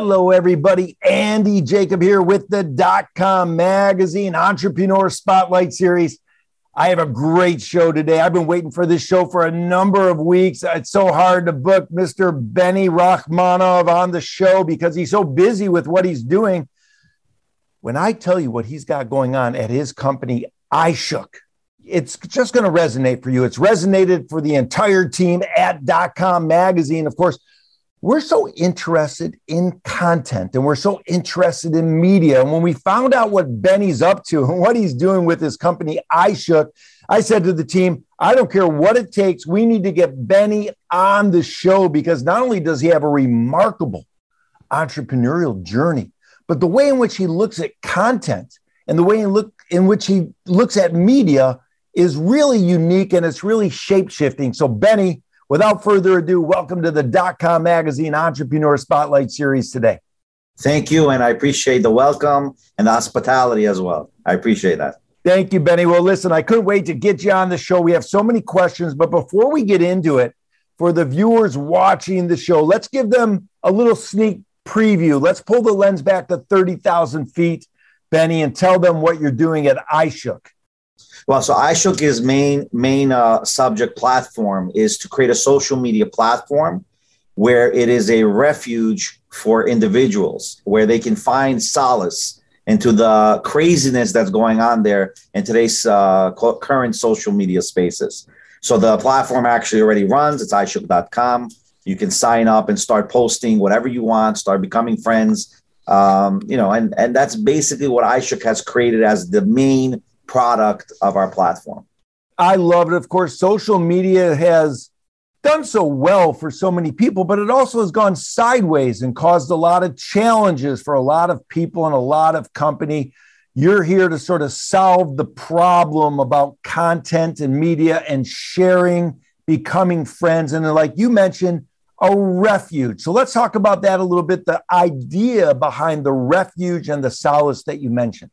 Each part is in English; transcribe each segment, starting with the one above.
Hello, everybody. Andy Jacob here with the dot com Magazine Entrepreneur Spotlight Series. I have a great show today. I've been waiting for this show for a number of weeks. It's so hard to book Mr. Beni Rachmanov on the show because he's so busy with what he's doing. When I tell you what he's got going on at his company, iShook. it's just going to resonate for you. It's resonated for the entire team at dot com Magazine. Of course, we're so interested in content and we're so interested in media. And when we found out what Beni's up to and what he's doing with his company, iShook. I said to the team, I don't care what it takes. We need to get Beni on the show because not only does he have a remarkable entrepreneurial journey, but the way in which he looks at content and the way in, look, in which he looks at media is really unique and it's really shape shifting. So, Beni, Without further ado, welcome to the dot com Magazine Entrepreneur Spotlight Series today. Thank you. And I appreciate the welcome and the hospitality as well. I appreciate that. Thank you, Beni. Well, listen, I couldn't wait to get you on the show. We have so many questions, but before we get into it, for the viewers watching the show, let's give them a little sneak preview. Let's pull the lens back to 30,000 feet, Beni, and tell them what you're doing at iShook. Well, so iShook's main main uh, subject platform is to create a social media platform where it is a refuge for individuals where they can find solace into the craziness that's going on there in today's uh, current social media spaces. So the platform actually already runs. It's iShook.com. You can sign up and start posting whatever you want, start becoming friends. Um, you know, and and that's basically what iShook has created as the main product of our platform. I love it. Of course, social media has done so well for so many people, but it also has gone sideways and caused a lot of challenges for a lot of people and a lot of company. You're here to sort of solve the problem about content and media and sharing, becoming friends. And like you mentioned, a refuge. So let's talk about that a little bit the idea behind the refuge and the solace that you mentioned.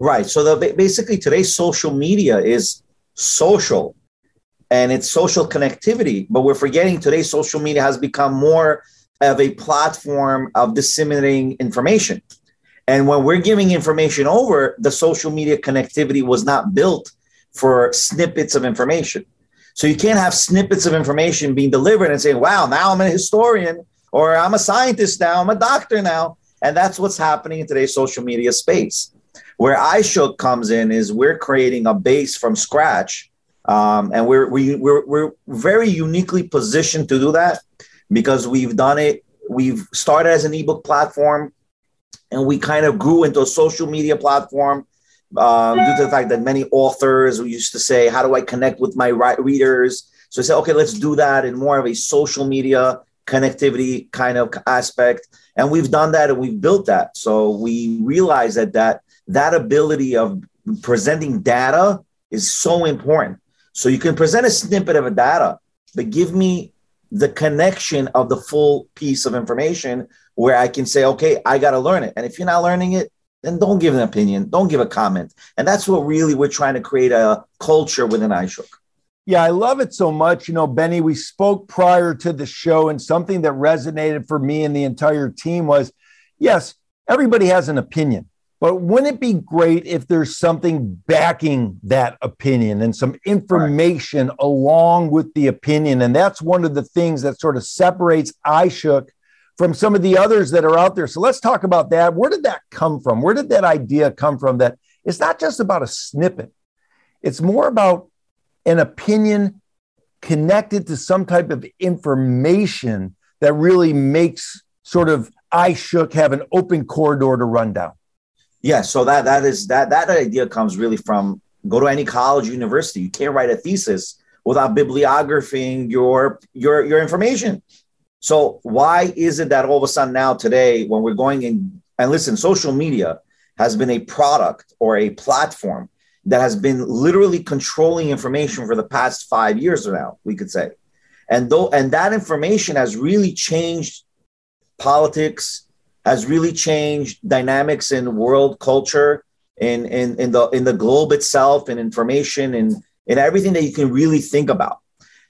Right. So the, basically today's social media is social and it's social connectivity, but we're forgetting today's social media has become more of a platform of disseminating information. And when we're giving information over, the social media connectivity was not built for snippets of information. So you can't have snippets of information being delivered and saying, wow, now I'm a historian or I'm a scientist now, I'm a doctor now. And that's what's happening in today's social media space. Where iShook comes in is we're creating a base from scratch, um, and we're we, we're we're very uniquely positioned to do that because we've done it. We've started as an ebook platform, and we kind of grew into a social media platform um, due to the fact that many authors used to say, "How do I connect with my readers?" So I said, "Okay, let's do that in more of a social media connectivity kind of aspect." And we've done that, and we've built that. So we realize that that that ability of presenting data is so important. So you can present a snippet of a data, but give me the connection of the full piece of information where I can say, okay, I got to learn it. And if you're not learning it, then don't give an opinion, don't give a comment. And that's what really we're trying to create a culture within iShook. Yeah, I love it so much. You know, Beni, we spoke prior to the show, and something that resonated for me and the entire team was yes, everybody has an opinion. But wouldn't it be great if there's something backing that opinion and some information right. along with the opinion? And that's one of the things that sort of separates iShook from some of the others that are out there. So let's talk about that. Where did that come from? Where did that idea come from? That it's not just about a snippet, it's more about an opinion connected to some type of information that really makes sort of iShook have an open corridor to run down. Yeah, so that that is that that idea comes really from go to any college university. You can't write a thesis without bibliographing your your your information. So why is it that all of a sudden now today, when we're going in and listen, social media has been a product or a platform that has been literally controlling information for the past five years or now, we could say. And though and that information has really changed politics, has really changed dynamics in world culture, in, in, in the in the globe itself, and in information and in everything that you can really think about.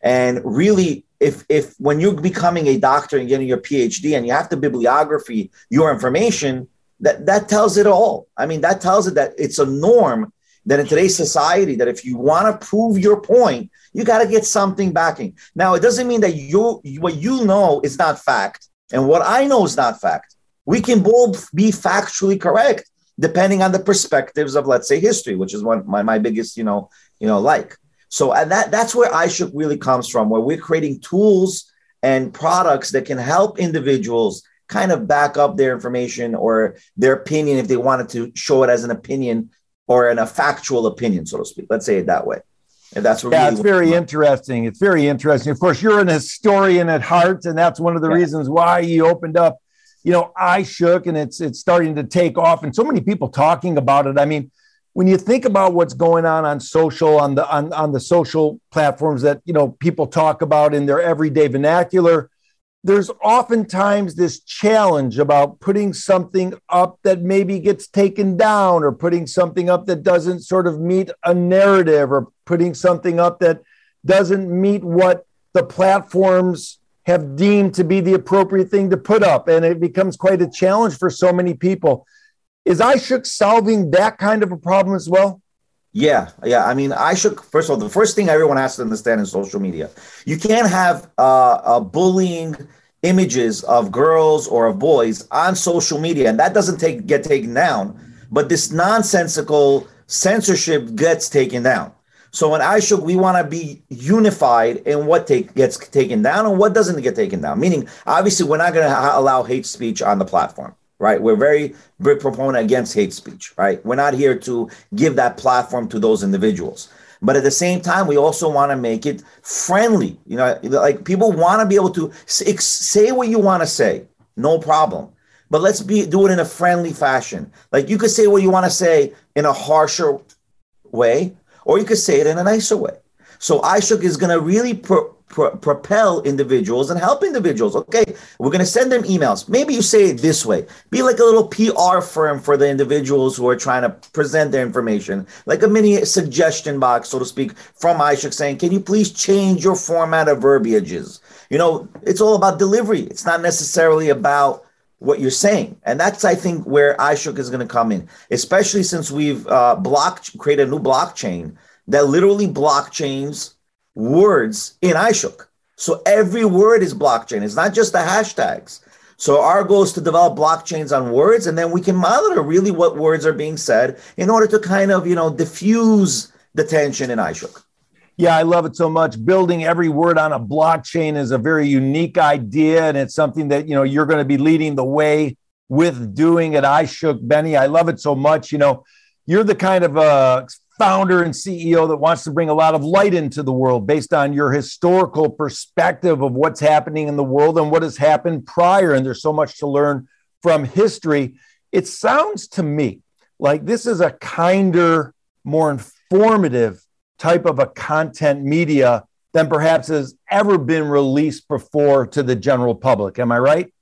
And really if if when you're becoming a doctor and getting your PhD and you have to bibliography your information, that that tells it all. I mean, that tells it that it's a norm that in today's society that if you want to prove your point, you got to get something backing. Now, it doesn't mean that you what you know is not fact and what I know is not fact. We can both be factually correct depending on the perspectives of let's say history, which is one my, my biggest, you know, you know, like. So and that that's where iShook really comes from, where we're creating tools and products that can help individuals kind of back up their information or their opinion if they wanted to show it as an opinion or in a factual opinion, so to speak. Let's say it that way. And that's what yeah, really it's very interesting. It's very interesting. Of course, you're an historian at heart, and that's one of the yeah. reasons why you opened up. You know, iShook and it's it's starting to take off, and so many people talking about it. I mean, when you think about what's going on on social on the on, on the social platforms that you know people talk about in their everyday vernacular there's oftentimes this challenge about putting something up that maybe gets taken down or putting something up that doesn't sort of meet a narrative or putting something up that doesn't meet what the platforms have deemed to be the appropriate thing to put up and it becomes quite a challenge for so many people is iShook solving that kind of a problem as well? Yeah, yeah. I mean, iShook. First of all, the first thing everyone has to understand in social media, you can't have uh, bullying images of girls or of boys on social media, and that doesn't take get taken down. But this nonsensical censorship gets taken down. So in iShook, we want to be unified in what take, gets taken down and what doesn't get taken down. Meaning, obviously, we're not going to ha- allow hate speech on the platform right? We're very big proponent against hate speech, right? We're not here to give that platform to those individuals. But at the same time, we also want to make it friendly. You know, like people want to be able to say what you want to say, no problem. But let's be do it in a friendly fashion. Like you could say what you want to say in a harsher way, or you could say it in a nicer way. So iShook is going to really pro- pro- propel individuals and help individuals. Okay, we're going to send them emails. Maybe you say it this way be like a little PR firm for the individuals who are trying to present their information, like a mini suggestion box, so to speak, from iShook saying, Can you please change your format of verbiages? You know, it's all about delivery, it's not necessarily about what you're saying. And that's, I think, where iShook is going to come in, especially since we've uh, blocked, created a new blockchain that literally blockchains words in iShook. So every word is blockchain. It's not just the hashtags. So our goal is to develop blockchains on words, and then we can monitor really what words are being said in order to kind of, you know, diffuse the tension in iShook. Yeah, I love it so much. Building every word on a blockchain is a very unique idea, and it's something that you know you're going to be leading the way with doing at iShook, Beni. I love it so much. You know, you're the kind of uh, founder and CEO that wants to bring a lot of light into the world based on your historical perspective of what's happening in the world and what has happened prior. And there's so much to learn from history. It sounds to me like this is a kinder, more informative type of a content media than perhaps has ever been released before to the general public. Am I right?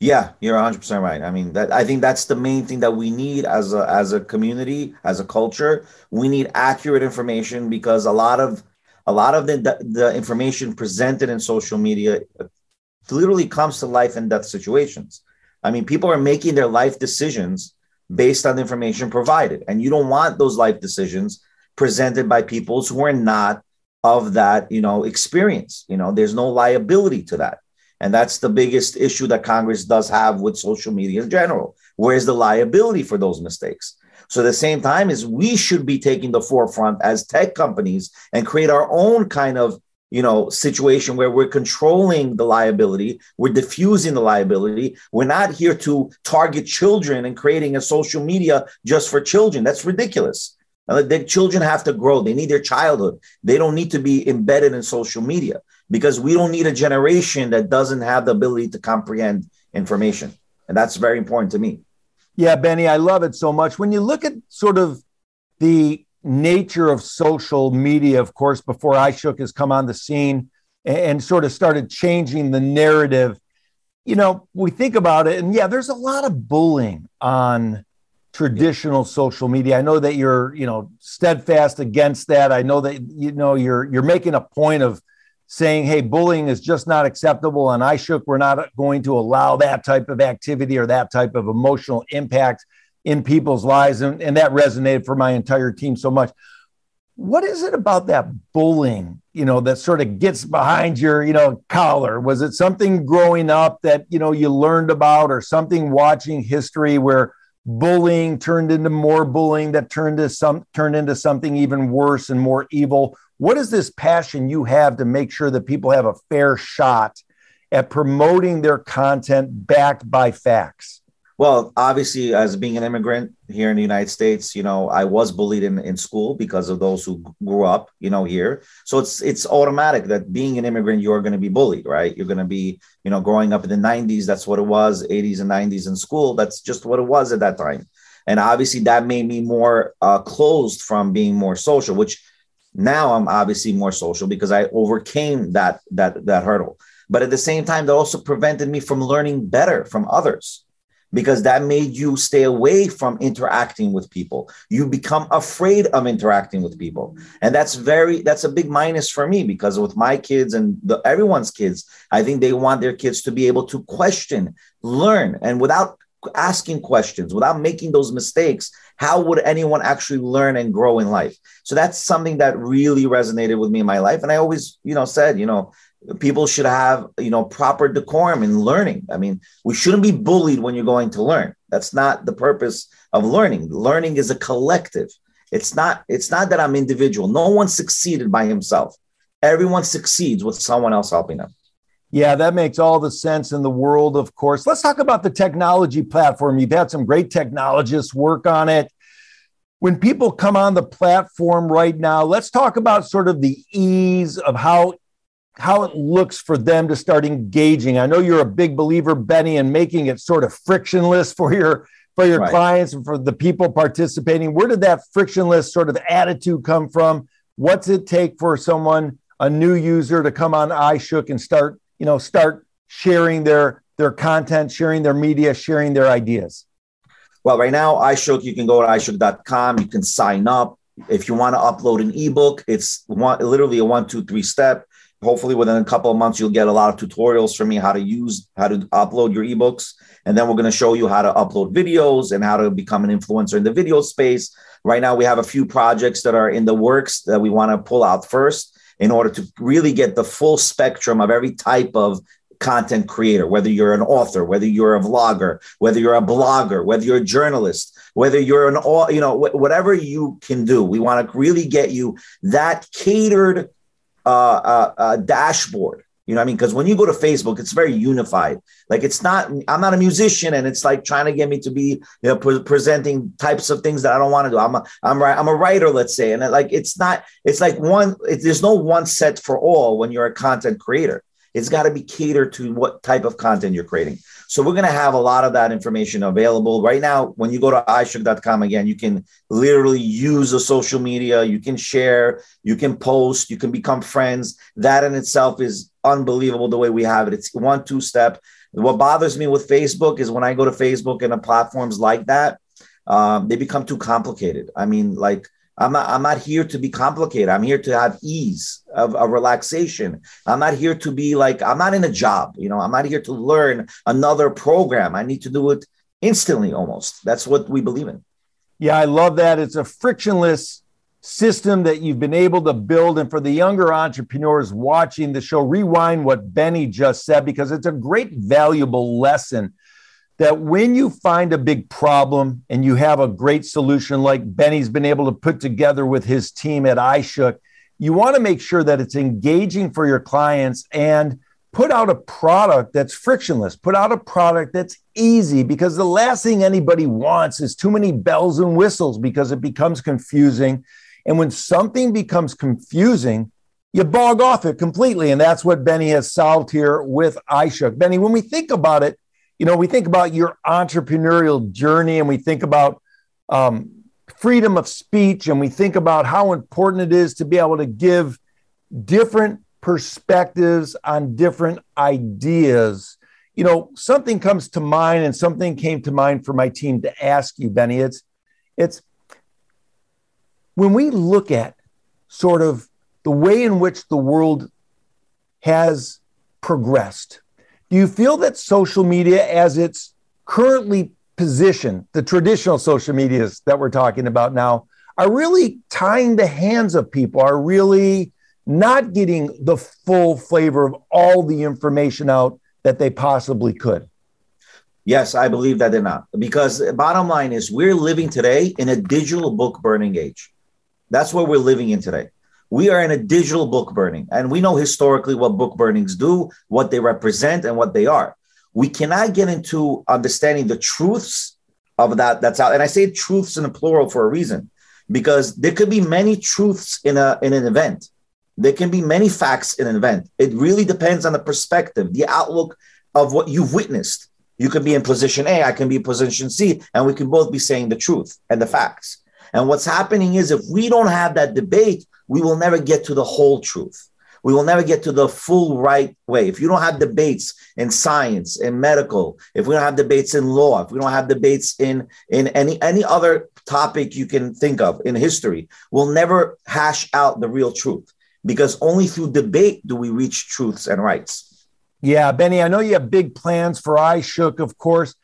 Yeah, you're 100 percent right. I mean, that I think that's the main thing that we need as a as a community, as a culture. We need accurate information because a lot of a lot of the the information presented in social media uh, literally comes to life and death situations. I mean, people are making their life decisions based on the information provided, and you don't want those life decisions presented by people who are not of that you know experience. You know, there's no liability to that And that's the biggest issue that Congress does have with social media in general. Where's the liability for those mistakes? So at the same time is we should be taking the forefront as tech companies and create our own kind of you know situation where we're controlling the liability we're diffusing the liability. We're not here to target children and creating a social media just for children. That's ridiculous. The children have to grow. They need their childhood. They don't need to be embedded in social media because we don't need a generation that doesn't have the ability to comprehend information and that's very important to me yeah beni i love it so much when you look at sort of the nature of social media, of course, before iShook has come on the scene and, and sort of started changing the narrative. You know, we think about it, and yeah, there's a lot of bullying on traditional social media. I know that you're, you know, steadfast against that. I know that you know you're you're making a point of saying, hey, bullying is just not acceptable. And iShook, we're not going to allow that type of activity or that type of emotional impact in people's lives. And, and that resonated for my entire team so much. What is it about that bullying, you know, that sort of gets behind your, you know, collar? Was it something growing up that, you know, you learned about or something watching history where bullying turned into more bullying that turned to some turned into something even worse and more evil? What is this passion you have to make sure that people have a fair shot at promoting their content backed by facts? Well, obviously, as being an immigrant here in the United States, you know, I was bullied in, in school because of those who grew up, you know, here. So it's it's automatic that being an immigrant, you're going to be bullied, right? You're going to be, you know, growing up in the 90s, that's what it was, 80s and 90s in school. That's just what it was at that time. And obviously, that made me more uh, closed from being more social, which now I'm obviously more social because I overcame that that that hurdle. But at the same time, that also prevented me from learning better from others because that made you stay away from interacting with people. You become afraid of interacting with people. And that's very that's a big minus for me because with my kids and the, everyone's kids i think they want their kids to be able to question learn and without asking questions without making those mistakes how would anyone actually learn and grow in life? So that's something that really resonated with me in my life. And i always you know said you know people should have you know proper decorum in learning. I mean we shouldn't be bullied when you're going to learn. That's not the purpose of learning. Learning is a collective. It's not it's not that i'm individual. No one succeeded by himself. Everyone succeeds with someone else helping them. Yeah that makes all the sense in the world of course. Let's talk about the technology platform. You've had some great technologists work on it. When people come on the platform right now let's talk about sort of the ease of how how it looks for them to start engaging. I know you're a big believer, Beni, in making it sort of frictionless for your for your right. clients and for the people participating. Where did that frictionless sort of attitude come from? What's it take for someone, a new user, to come on iShook and start, you know, start sharing their their content, sharing their media, sharing their ideas? Well, right now, iShook, you can go to iShook.com, you can sign up. If you want to upload an ebook, it's one, literally a one, two, three step hopefully within a couple of months you'll get a lot of tutorials from me how to use how to upload your ebooks. And then we're going to show you how to upload videos and how to become an influencer in the video space. Right now we have a few projects that are in the works that we want to pull out first in order to really get the full spectrum of every type of content creator whether you're an author whether you're a vlogger whether you're a blogger whether you're a journalist whether you're an all you know whatever you can do. We want to really get you that catered uh, uh, uh, dashboard. You know what I mean? Because when you go to Facebook, it's very unified. Like it's not, I'm not a musician and it's like trying to get me to be, you know, pre- presenting types of things that I don't want to do. I'm a, I'm right. I'm a writer, let's say. And like, it's not, it's like one, it, there's no one set for all when you're a content creator. It's got to be catered to what type of content you're creating. So we're going to have a lot of that information available right now. When you go to iShook.com again, you can literally use the social media. You can share, you can post, you can become friends. That in itself is unbelievable the way we have it. It's one, two step. What bothers me with Facebook is when I go to Facebook and the platforms like that, um, they become too complicated. I mean, like I'm not, I'm not here to be complicated. I'm here to have ease of, of relaxation. I'm not here to be like, I'm not in a job. You know, I'm not here to learn another program. I need to do it instantly almost. That's what we believe in. Yeah, I love that. It's a frictionless system that you've been able to build. And for the younger entrepreneurs watching the show, rewind what Beni just said because it's a great, valuable lesson that when you find a big problem and you have a great solution like Beni's been able to put together with his team at iShook, you want to make sure that it's engaging for your clients and put out a product that's frictionless, put out a product that's easy because the last thing anybody wants is too many bells and whistles because it becomes confusing. And when something becomes confusing, you bog off it completely. And that's what Beni has solved here with iShook. Beni, when we think about it, you know, we think about your entrepreneurial journey and we think about um, freedom of speech and we think about how important it is to be able to give different perspectives on different ideas. You know, something comes to mind and something came to mind for my team to ask you, Beni. It's, it's when we look at sort of the way in which the world has progressed, do you feel that social media, as it's currently positioned, the traditional social medias that we're talking about now, are really tying the hands of people, are really not getting the full flavor of all the information out that they possibly could? Yes, I believe that they're not. Because bottom line is we're living today in a digital book burning age. That's what we're living in today. We are in a digital book burning, and we know historically what book burnings do, what they represent, and what they are. We cannot get into understanding the truths of that that's out. And I say truths in a plural for a reason, because there could be many truths in a in an event. There can be many facts in an event. It really depends on the perspective, the outlook of what you've witnessed. You could be in position A, I can be in position C, and we can both be saying the truth and the facts. And what's happening is if we don't have that debate, we will never get to the whole truth. We will never get to the full right way. If you don't have debates in science, in medical, if we don't have debates in law, if we don't have debates in, in any, any other topic you can think of in history, we'll never hash out the real truth because only through debate do we reach truths and rights. Yeah, Beni, I know you have big plans for iShook, of course.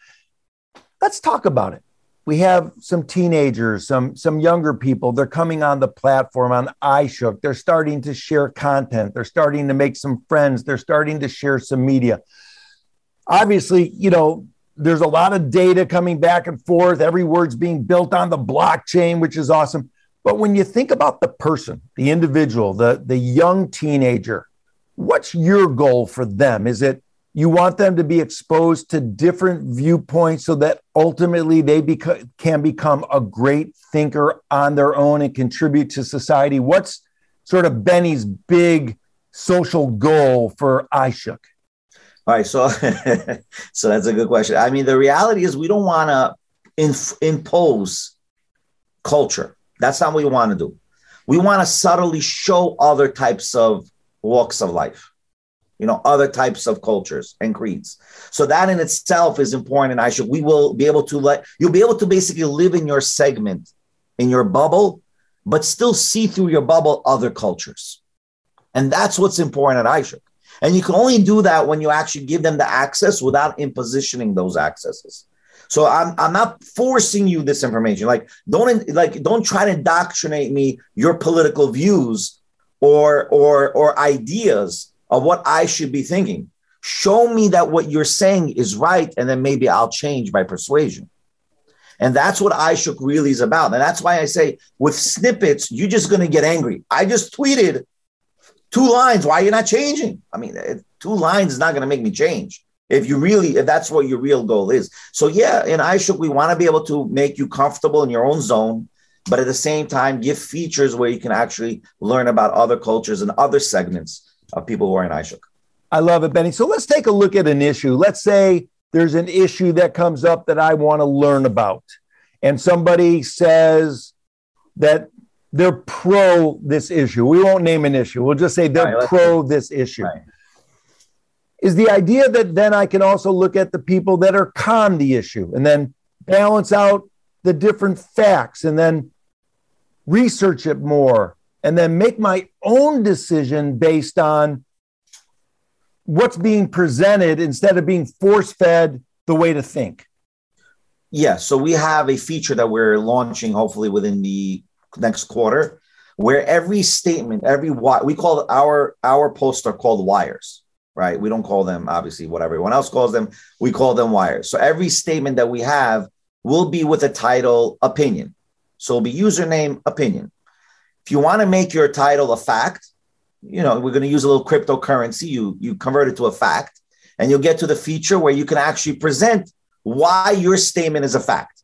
Let's talk about it we have some teenagers, some some younger people. They're coming on the platform on iShook. They're starting to share content. They're starting to make some friends. They're starting to share some media. Obviously, you know, there's a lot of data coming back and forth. Every word's being built on the blockchain, which is awesome. But when you think about the person, the individual, the the young teenager, what's your goal for them? Is it you want them to be exposed to different viewpoints so that ultimately they can become a great thinker on their own and contribute to society. What's sort of Beni's big social goal for iShook? All right, so so that's a good question. I mean, the reality is we don't want to inf- impose culture. That's not what we want to do. We want to subtly show other types of walks of life you know, other types of cultures and creeds. So that in itself is important. And I should, we will be able to let, you'll be able to basically live in your segment, in your bubble, but still see through your bubble other cultures. And that's what's important at iShook. And you can only do that when you actually give them the access without impositioning those accesses. So I'm, I'm not forcing you this information. Like don't like don't try to indoctrinate me your political views or or or ideas of what I should be thinking. Show me that what you're saying is right, and then maybe I'll change by persuasion. And that's what iShook really is about. And that's why I say with snippets, you're just going to get angry. I just tweeted two lines. Why are you not changing? I mean, two lines is not going to make me change. If you really, if that's what your real goal is. So, yeah, in iShook, we want to be able to make you comfortable in your own zone, but at the same time, give features where you can actually learn about other cultures and other segments of people who are in iShook. I love it, Beni. So let's take a look at an issue. Let's say there's an issue that comes up that I want to learn about, and somebody says that they're pro this issue. We won't name an issue. We'll just say they're right, pro this issue. Right. Is the idea that then I can also look at the people that are con the issue and then balance out the different facts and then research it more and then make my own decision based on what's being presented instead of being force fed the way to think. Yeah, so we have a feature that we're launching hopefully within the next quarter where every statement, every we call our our posts are called wires, right? We don't call them obviously what everyone else calls them. We call them wires. So every statement that we have will be with a title opinion. So it'll be username opinion. If you want to make your title a fact, you know, we're going to use a little cryptocurrency. You you convert it to a fact, and you'll get to the feature where you can actually present why your statement is a fact.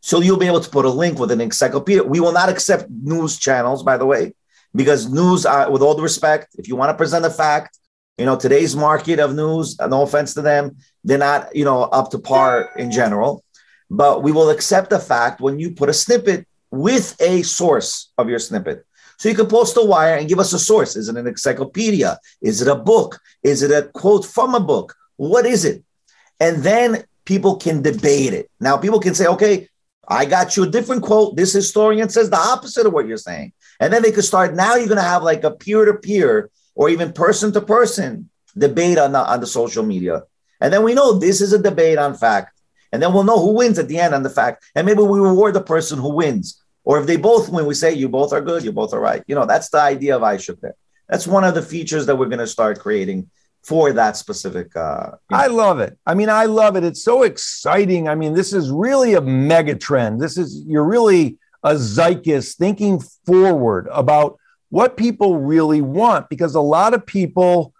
So you'll be able to put a link with an encyclopedia. We will not accept news channels, by the way, because news, uh, with all the respect, if you want to present a fact, you know, today's market of news, no offense to them, they're not, you know, up to par in general. But we will accept the fact when you put a snippet with a source of your snippet. So you can post a wire and give us a source. Is it an encyclopedia? Is it a book? Is it a quote from a book? What is it? And then people can debate it. Now, people can say, okay, I got you a different quote. This historian says the opposite of what you're saying. And then they could start. Now you're going to have like a peer to peer or even person to person debate on the, on the social media. And then we know this is a debate on fact. And then we'll know who wins at the end on the fact. And maybe we reward the person who wins. Or if they both win, we say, you both are good, you both are right. You know, that's the idea of iShook there. That's one of the features that we're going to start creating for that specific. Uh, you know. I love it. I mean, I love it. It's so exciting. I mean, this is really a mega trend. This is, you're really a zeitgeist thinking forward about what people really want because a lot of people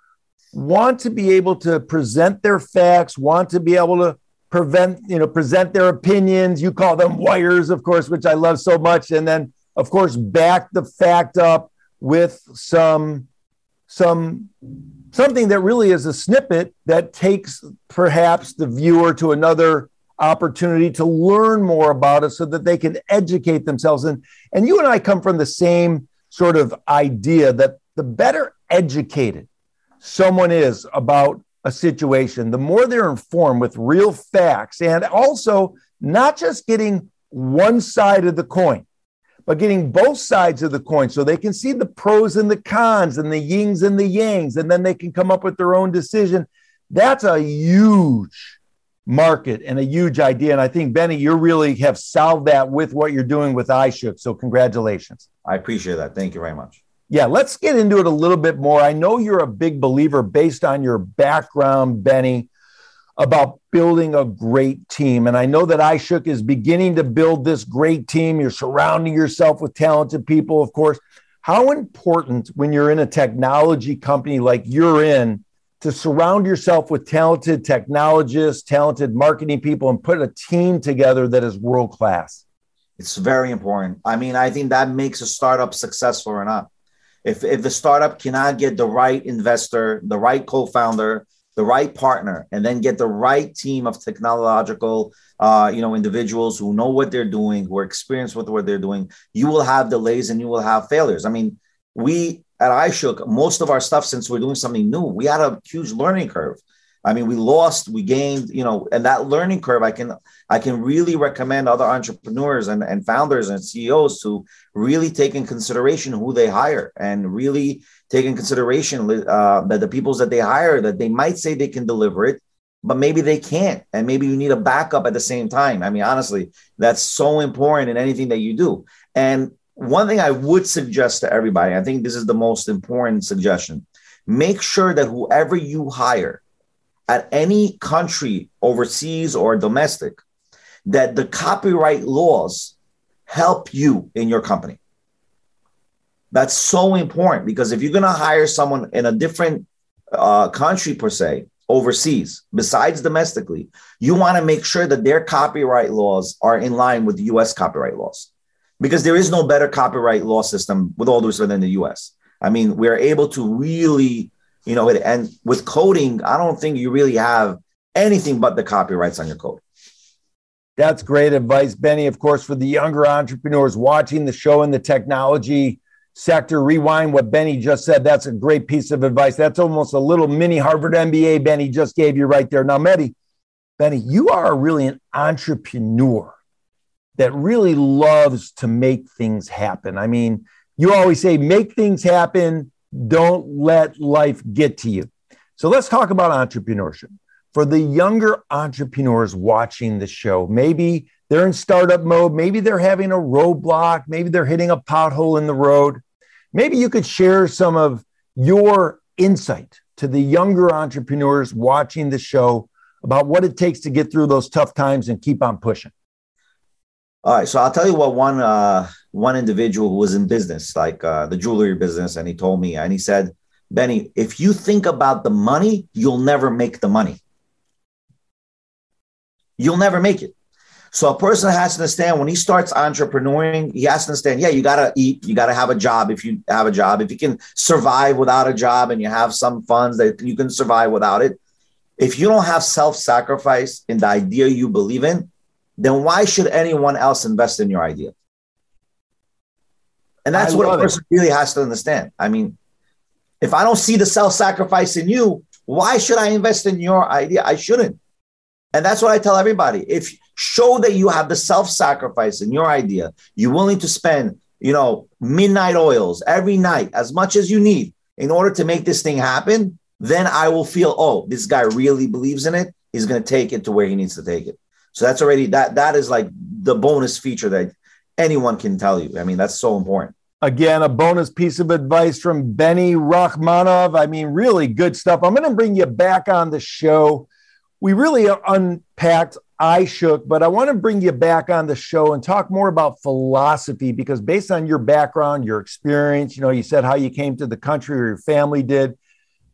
want to be able to present their facts, want to be able to prevent, you know, present their opinions. You call them wires, of course, which I love so much. And then, of course, back the fact up with some some something that really is a snippet that takes perhaps the viewer to another opportunity to learn more about it so that they can educate themselves and and you and I come from the same sort of idea that the better educated someone is about a situation the more they're informed with real facts and also not just getting one side of the coin but getting both sides of the coin so they can see the pros and the cons and the yings and the yangs, and then they can come up with their own decision. That's a huge market and a huge idea. And I think, Beni, you really have solved that with what you're doing with iShook. So, congratulations. I appreciate that. Thank you very much. Yeah, let's get into it a little bit more. I know you're a big believer based on your background, Beni, about building a great team. And I know that iShook is beginning to build this great team. You're surrounding yourself with talented people, of course. How important when you're in a technology company like you're in to surround yourself with talented technologists, talented marketing people, and put a team together that is world class? It's very important. I mean, I think that makes a startup successful or not. If, if the startup cannot get the right investor, the right co founder, the right partner and then get the right team of technological uh, you know individuals who know what they're doing who are experienced with what they're doing you will have delays and you will have failures. I mean we at iShook, most of our stuff since we're doing something new we had a huge learning curve I mean, we lost, we gained, you know, and that learning curve, I can, I can really recommend other entrepreneurs and, and founders and CEOs to really take in consideration who they hire and really take in consideration uh, that the peoples that they hire that they might say they can deliver it, but maybe they can't, and maybe you need a backup at the same time. I mean, honestly, that's so important in anything that you do. And one thing I would suggest to everybody, I think this is the most important suggestion: make sure that whoever you hire at any country overseas or domestic that the copyright laws help you in your company. That's so important because if you're going to hire someone in a different uh, country, per se, overseas, besides domestically, you want to make sure that their copyright laws are in line with US copyright laws because there is no better copyright law system with all due respect than the US. I mean, we're able to really you know, it, and with coding, I don't think you really have anything but the copyrights on your code. That's great advice, Beni. Of course, for the younger entrepreneurs watching the show in the technology sector, rewind what Beni just said. That's a great piece of advice. That's almost a little mini Harvard MBA Beni just gave you right there. Now, Beni, Benny, you are really an entrepreneur that really loves to make things happen. I mean, you always say, make things happen, don't let life get to you. So let's talk about entrepreneurship. For the younger entrepreneurs watching the show, maybe they're in startup mode, maybe they're having a roadblock, maybe they're hitting a pothole in the road. maybe you could share some of your insight to the younger entrepreneurs watching the show about what it takes to get through those tough times and keep on pushing. All right, so I'll tell you what one uh, one individual who was in business, like uh, the jewelry business, and he told me, and he said, Beni, if you think about the money, you'll never make the money. You'll never make it. So a person has to understand when he starts entrepreneuring, he has to understand, yeah, you gotta eat, you gotta have a job if you have a job. If you can survive without a job and you have some funds that you can survive without it. If you don't have self-sacrifice in the idea you believe in, then why should anyone else invest in your idea? And that's I what a person it. really has to understand. I mean, if I don't see the self sacrifice in you, why should I invest in your idea? I shouldn't. And that's what I tell everybody. If show that you have the self sacrifice in your idea, you're willing to spend, you know, midnight oils every night, as much as you need in order to make this thing happen, then I will feel, oh, this guy really believes in it. He's going to take it to where he needs to take it. So that's already that that is like the bonus feature that anyone can tell you. I mean, that's so important. Again, a bonus piece of advice from Beni Rachmanov. I mean, really good stuff. I'm going to bring you back on the show. We really unpacked iShook, but I want to bring you back on the show and talk more about philosophy because based on your background, your experience, you know, you said how you came to the country or your family did.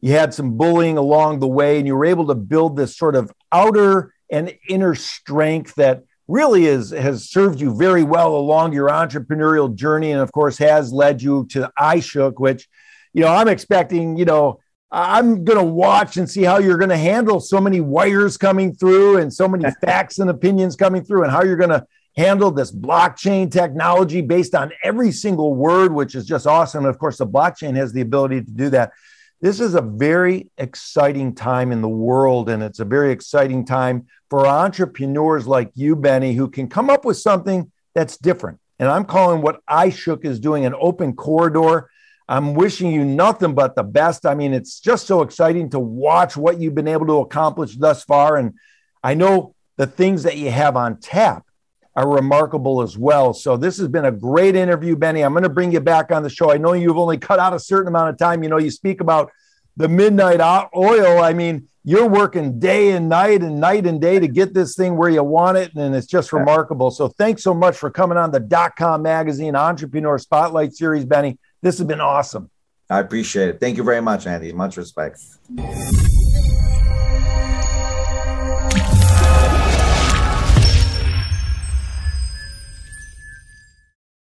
You had some bullying along the way, and you were able to build this sort of outer and inner strength that really is has served you very well along your entrepreneurial journey and of course has led you to iShook which you know I'm expecting you know I'm going to watch and see how you're going to handle so many wires coming through and so many facts and opinions coming through and how you're going to handle this blockchain technology based on every single word which is just awesome. And of course the blockchain has the ability to do that this is a very exciting time in the world, and it's a very exciting time for entrepreneurs like you, Beni, who can come up with something that's different. And I'm calling what iShook is doing an open corridor. I'm wishing you nothing but the best. I mean, it's just so exciting to watch what you've been able to accomplish thus far. And I know the things that you have on tap are remarkable as well. So this has been a great interview, Beni. I'm going to bring you back on the show. I know you've only cut out a certain amount of time. You know, you speak about the midnight oil. I mean, you're working day and night and night and day to get this thing where you want it. And it's just remarkable. So thanks so much for coming on the dot com magazine entrepreneur spotlight series, Beni. This has been awesome. I appreciate it. Thank you very much, Andy. Much respect.